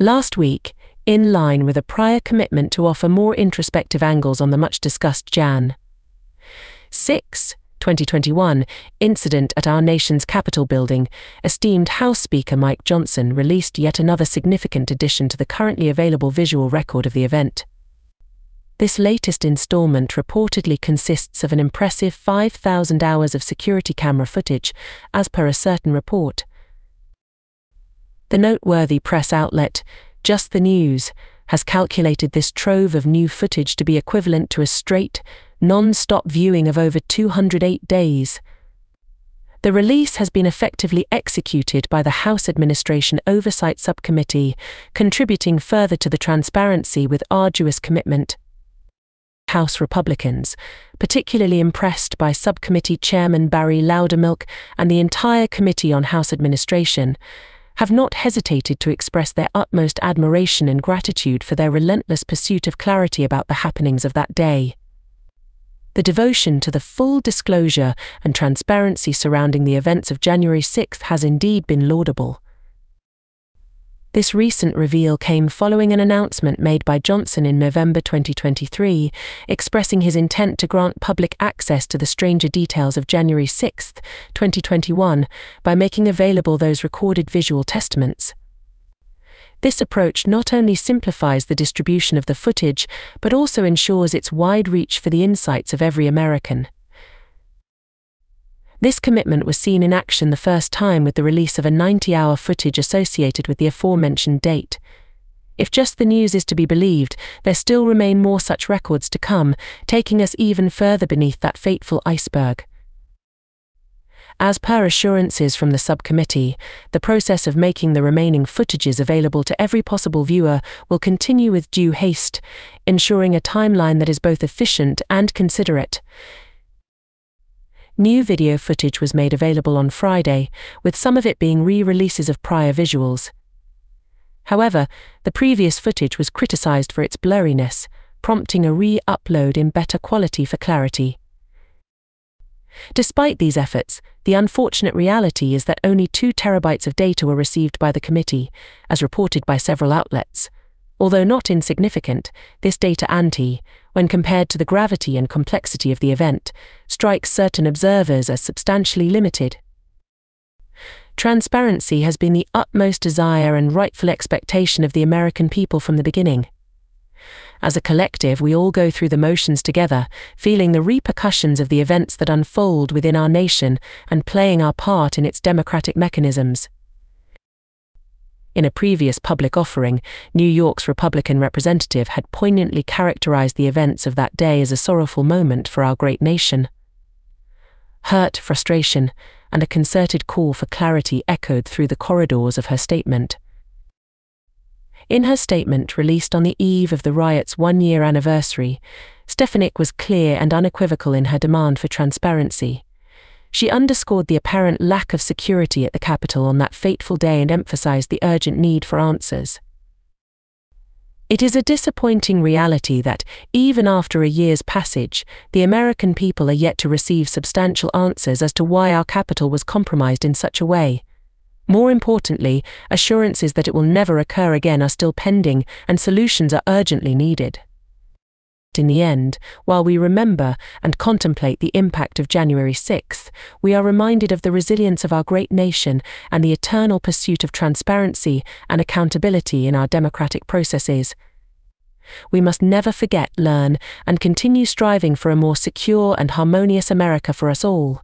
Last week, in line with a prior commitment to offer more introspective angles on the much discussed Jan 6, 2021 incident at our nation's Capitol building, esteemed House Speaker Mike Johnson released yet another significant addition to the currently available visual record of the event. This latest installment reportedly consists of an impressive 5,000 hours of security camera footage, as per a certain report. The noteworthy press outlet, Just the News, has calculated this trove of new footage to be equivalent to a straight, non stop viewing of over 208 days. The release has been effectively executed by the House Administration Oversight Subcommittee, contributing further to the transparency with arduous commitment. House Republicans, particularly impressed by Subcommittee Chairman Barry Loudermilk and the entire Committee on House Administration, have not hesitated to express their utmost admiration and gratitude for their relentless pursuit of clarity about the happenings of that day. The devotion to the full disclosure and transparency surrounding the events of January 6 has indeed been laudable. This recent reveal came following an announcement made by Johnson in November 2023, expressing his intent to grant public access to the stranger details of January 6, 2021, by making available those recorded visual testaments. This approach not only simplifies the distribution of the footage, but also ensures its wide reach for the insights of every American. This commitment was seen in action the first time with the release of a 90 hour footage associated with the aforementioned date. If just the news is to be believed, there still remain more such records to come, taking us even further beneath that fateful iceberg. As per assurances from the subcommittee, the process of making the remaining footages available to every possible viewer will continue with due haste, ensuring a timeline that is both efficient and considerate. New video footage was made available on Friday, with some of it being re releases of prior visuals. However, the previous footage was criticised for its blurriness, prompting a re upload in better quality for clarity. Despite these efforts, the unfortunate reality is that only 2 terabytes of data were received by the committee, as reported by several outlets. Although not insignificant, this data ante, when compared to the gravity and complexity of the event, strikes certain observers as substantially limited. Transparency has been the utmost desire and rightful expectation of the American people from the beginning. As a collective, we all go through the motions together, feeling the repercussions of the events that unfold within our nation and playing our part in its democratic mechanisms. In a previous public offering, New York's Republican representative had poignantly characterized the events of that day as a sorrowful moment for our great nation. Hurt, frustration, and a concerted call for clarity echoed through the corridors of her statement. In her statement released on the eve of the riot's one year anniversary, Stefanik was clear and unequivocal in her demand for transparency. She underscored the apparent lack of security at the Capitol on that fateful day and emphasized the urgent need for answers. It is a disappointing reality that, even after a year's passage, the American people are yet to receive substantial answers as to why our Capitol was compromised in such a way. More importantly, assurances that it will never occur again are still pending and solutions are urgently needed in the end, while we remember and contemplate the impact of January 6th, we are reminded of the resilience of our great nation and the eternal pursuit of transparency and accountability in our democratic processes. We must never forget, learn, and continue striving for a more secure and harmonious America for us all.